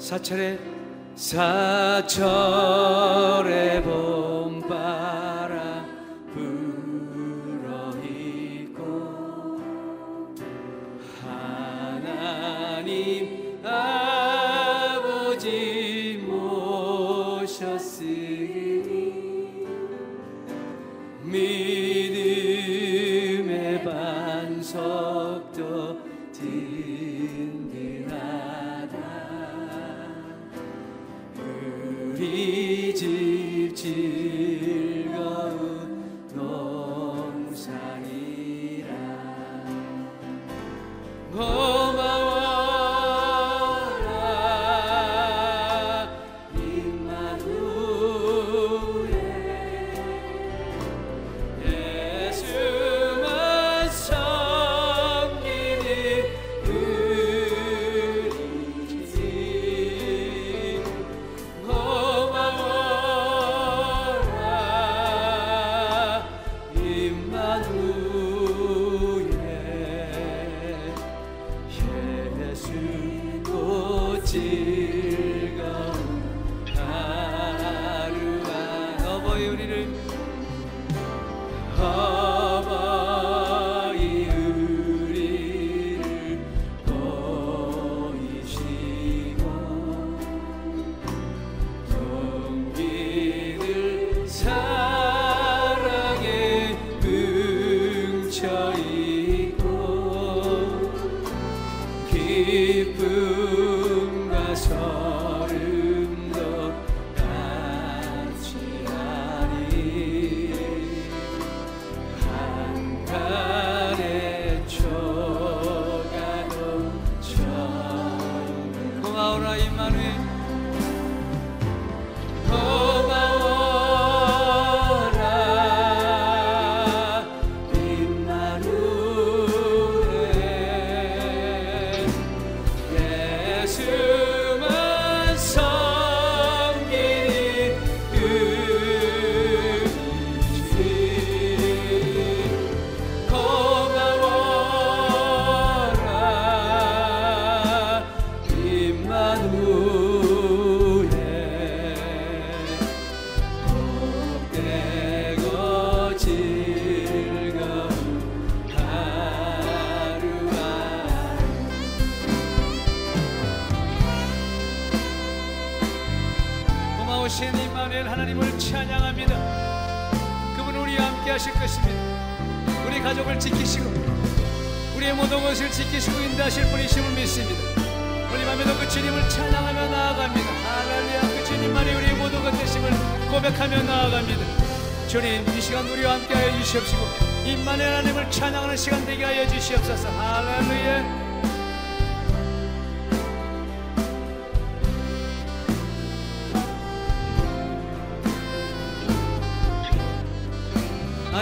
사철의 사철의 봄바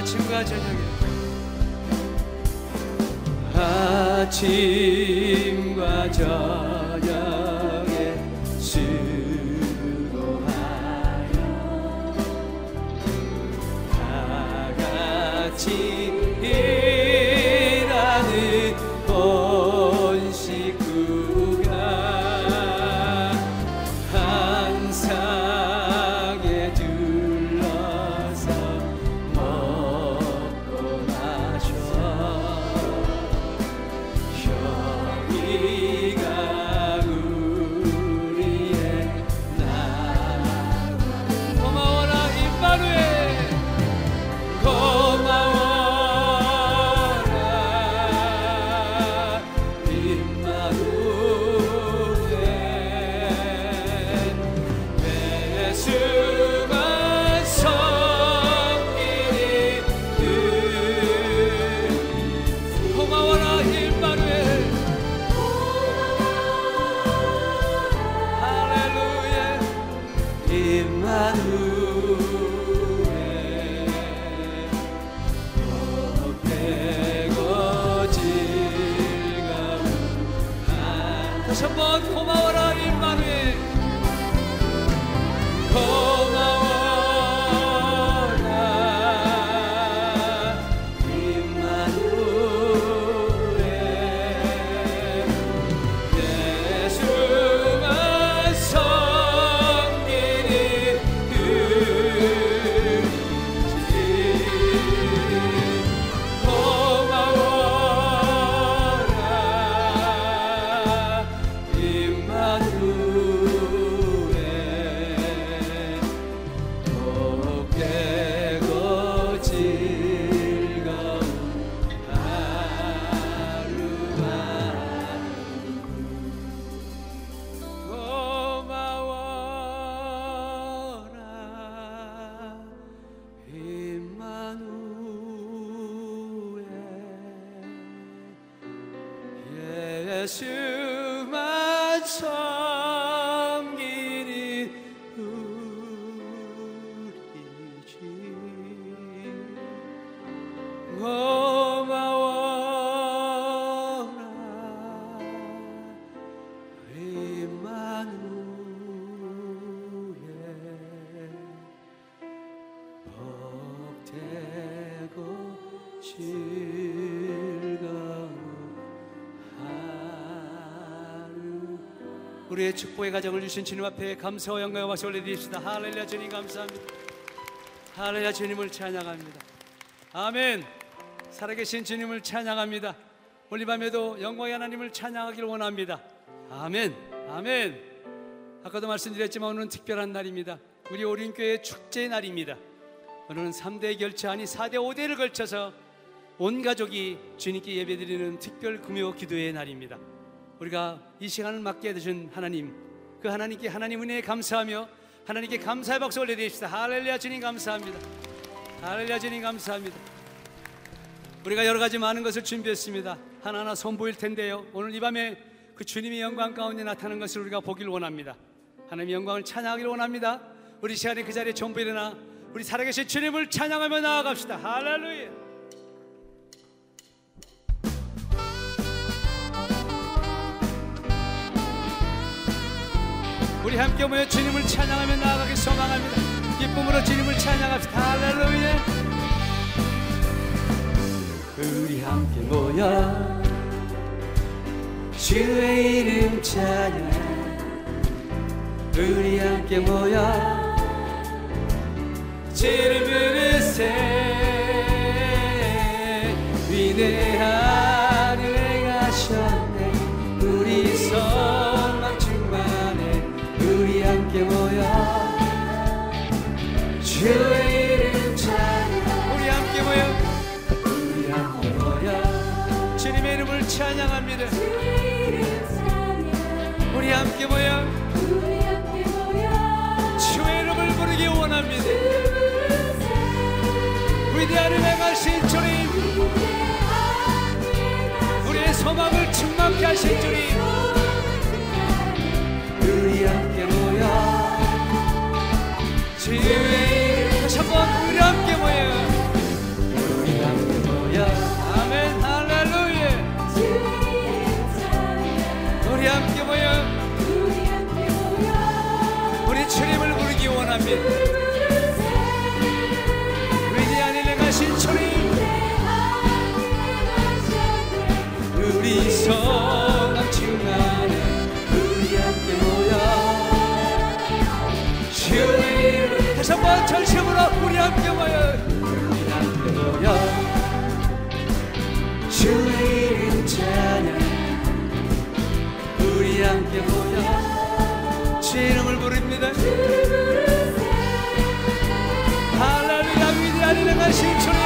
아침과 저녁에. 아침과 저녁 Bless. 우리의 축복의 가정을 주신 주님 앞에 감사와 영광과 박수 올려드립시다. 할렐루야 주님 감사합니다. 할렐루야 주님을 찬양합니다. 아멘. 살아계신 주님을 찬양합니다. 오늘 밤에도 영광의 하나님을 찬양하기를 원합니다. 아멘. 아멘. 아까도 말씀드렸지만 오늘은 특별한 날입니다. 우리 오륜교회 축제의 날입니다. 오늘은 3대 결체 아니 4대 5대를 걸쳐서 온 가족이 주님께 예배드리는 특별 금요 기도의 날입니다 우리가 이 시간을 맡게 해주신 하나님 그 하나님께 하나님 은혜에 감사하며 하나님께 감사의 박수 올려드립시다. 할렐루야 주님 감사합니다. 할렐루야 주님 감사합니다. 우리가 여러 가지 많은 것을 준비했습니다. 하나하나 선보일 텐데요. 오늘 이 밤에 그 주님의 영광 가운데 나타나는 것을 우리가 보길 원합니다. 하나님의 영광을 찬양하기를 원합니다. 우리 시간에 그 자리에 전부 일어나 우리 살아계신 주님을 찬양하며 나아갑시다. 할렐루야 우리 함께 모여 주님을 찬양하며 나아가기 소망합니다. 기쁨으로 주님을 찬양합시다. 할렐루야. 우리 함께 모여 주의 이름 찬양 우리 함께 모여 주를 부르세 찬양합니다. 우리 함께 모여. 주의 이름을 부르기 원합니다. 위대한 은행하신 주님. 우리의 소망을 충만케 하신 주님 전심으로 우리 함께 모여 우리 함께 모여 주의 이름 찬양 우리 함께 모여 주의 이름을 부릅니다. 할렐루야 위대한 일행하신 주님.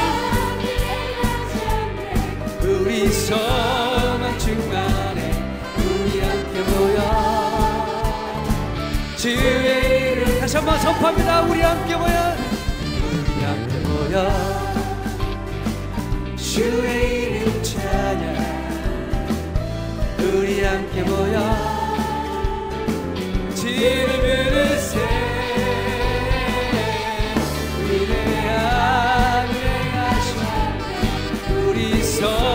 우리 소망 충만해 우리 함께 모여 주의 이름 다시 한번 선포합니다. 우리 함께 모여 모여 주의 이름 찬양. 우리 함께 모여 주를 부르세. 위대한 은행하신 우리 소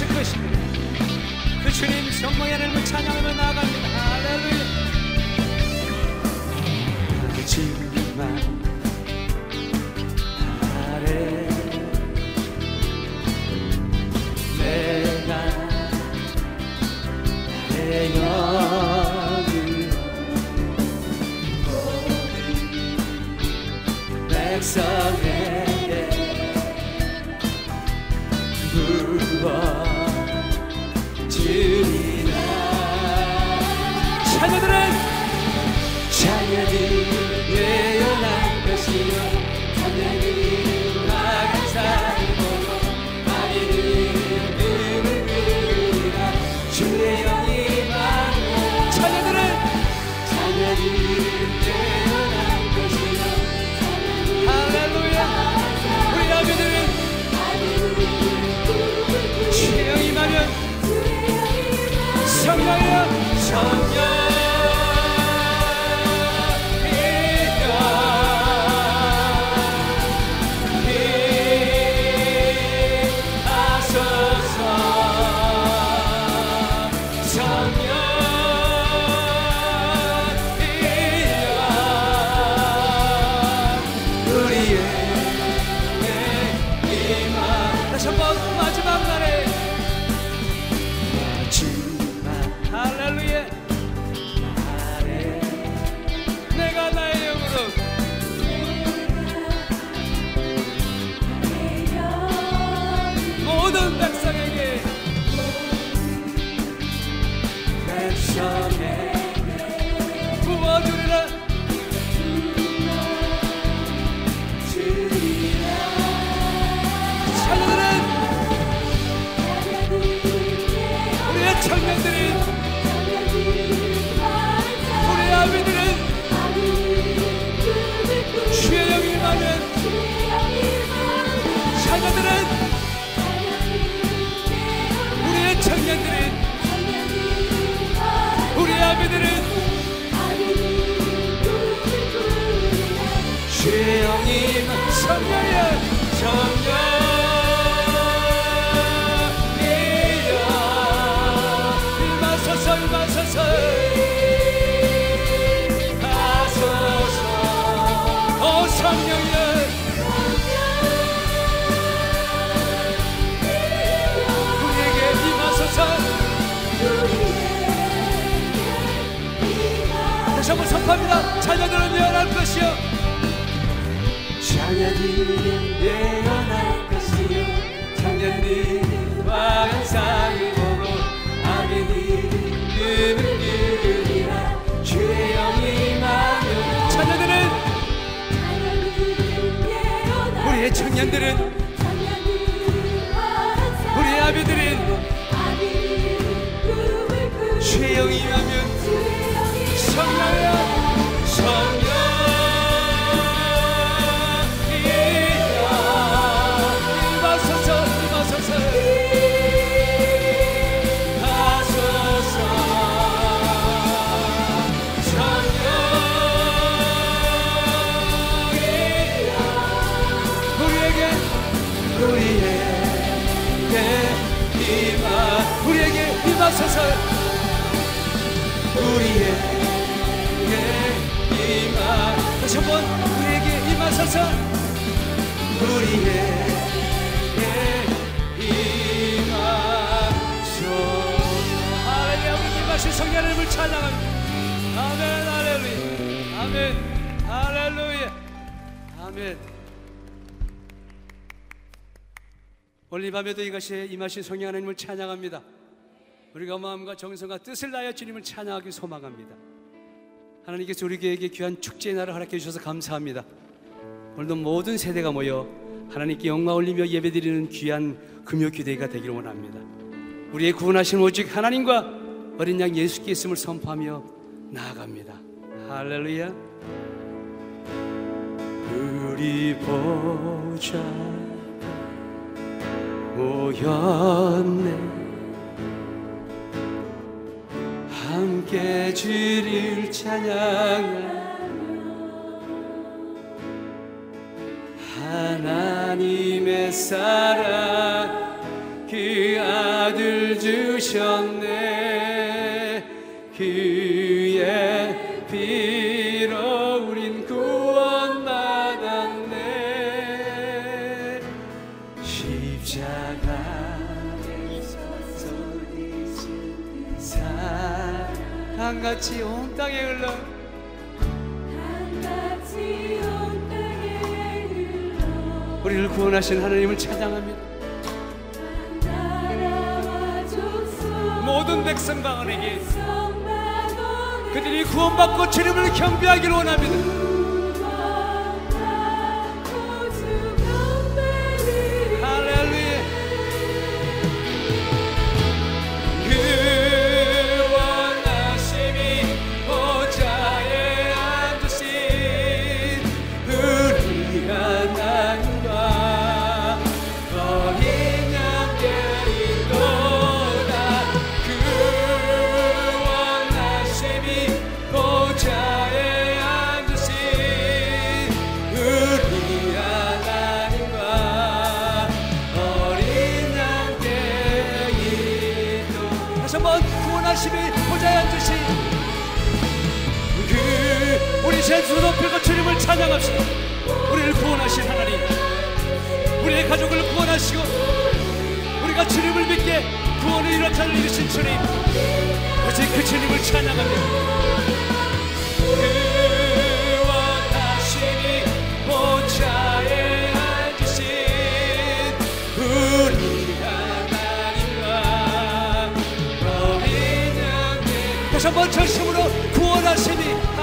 임하실 것입니다. 그 주님 성령의 하나님을 찬양하며 나아갑니다. 할렐루야. 하지만 아래 내가 내 영을 모든 백성에게 부어 주 자녀들은 것이요. 보고 주의 영이 자녀들은 우리의 청년들은 임하소서 우리에게 임하 다시 한번 우리에게 임하소서 우리에게 임하소서 할렐루야. 우리 임하신 성령 하나님을 찬양합니다 아멘 할렐루야. 아멘 할렐루야. 아멘 오늘 이 밤에도 이것이 임하신 성령 하나님을 찬양합니다 우리가 마음과 정성과 뜻을 다하여 주님을 찬양하기 소망합니다. 하나님께서 우리에게 귀한 축제의 날을 허락해 주셔서 감사합니다. 오늘도 모든 세대가 모여 하나님께 영광 올리며 예배드리는 귀한 금요 기대가 되기를 원합니다. 우리의 구원하신 오직 하나님과 어린 양 예수께 있음을 선포하며 나아갑니다. 할렐루야. 우리 보자 모였네. 함께 주를 찬양하며 하나님의 사랑 그 아들 주셨네 강같이 온 땅에 흘러 우리를 구원하신 하나님을 찬양합니다. 모든 백성 가운에게 그들이 구원받고 주님을 경배하기를 원합니다. 두 높이고 주님을 찬양합시다. 우리를 구원하신 하나님 우리의 가족을 구원하시고 우리가 주님을 믿게 구원의 일원자를 이루신 주님 오직 그 주님을 찬양합니다. 구 다시 한번 전심으로 구원하시니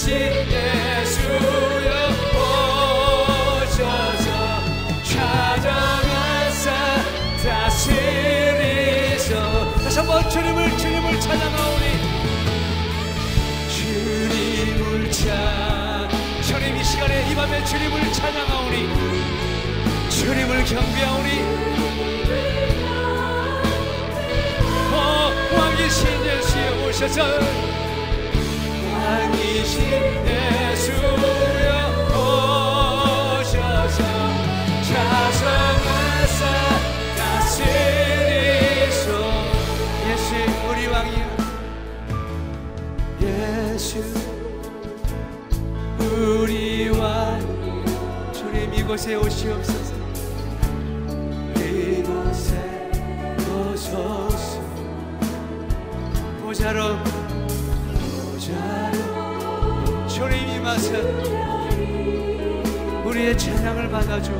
지으신 예수여 오셔서 찾아가사 다스리소. 다시 한번 주님을 주님을 찾아나오니. 주님을 찾 주님 이 시간에 이 밤에 주님을 찾아나오니. 주님을 경배하오니. 왕이신 예수 오셔서 왕이신 예수여 오셔서 자성하사 다스리소. 예수 우리 왕이여. 예수 우리 왕 주님 이곳에 오시옵소서. 여자로 여자로. 주님이 마사 우리의 찬양을 받아줘.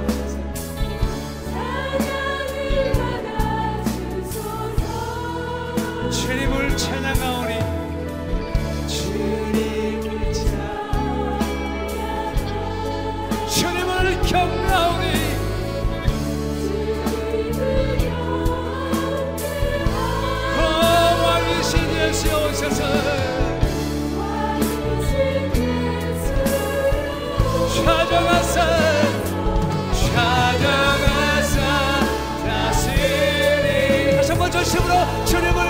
주님을 찬양하오. 이름으로 주님을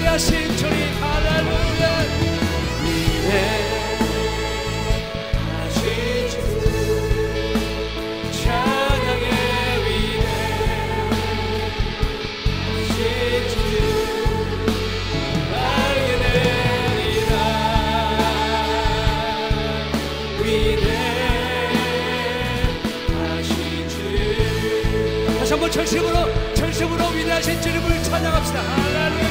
예배하신 주님 할렐루야. 다시 한번 철심으로 절심으로 위대하신 주님을 찬양합시다. 할렐루야.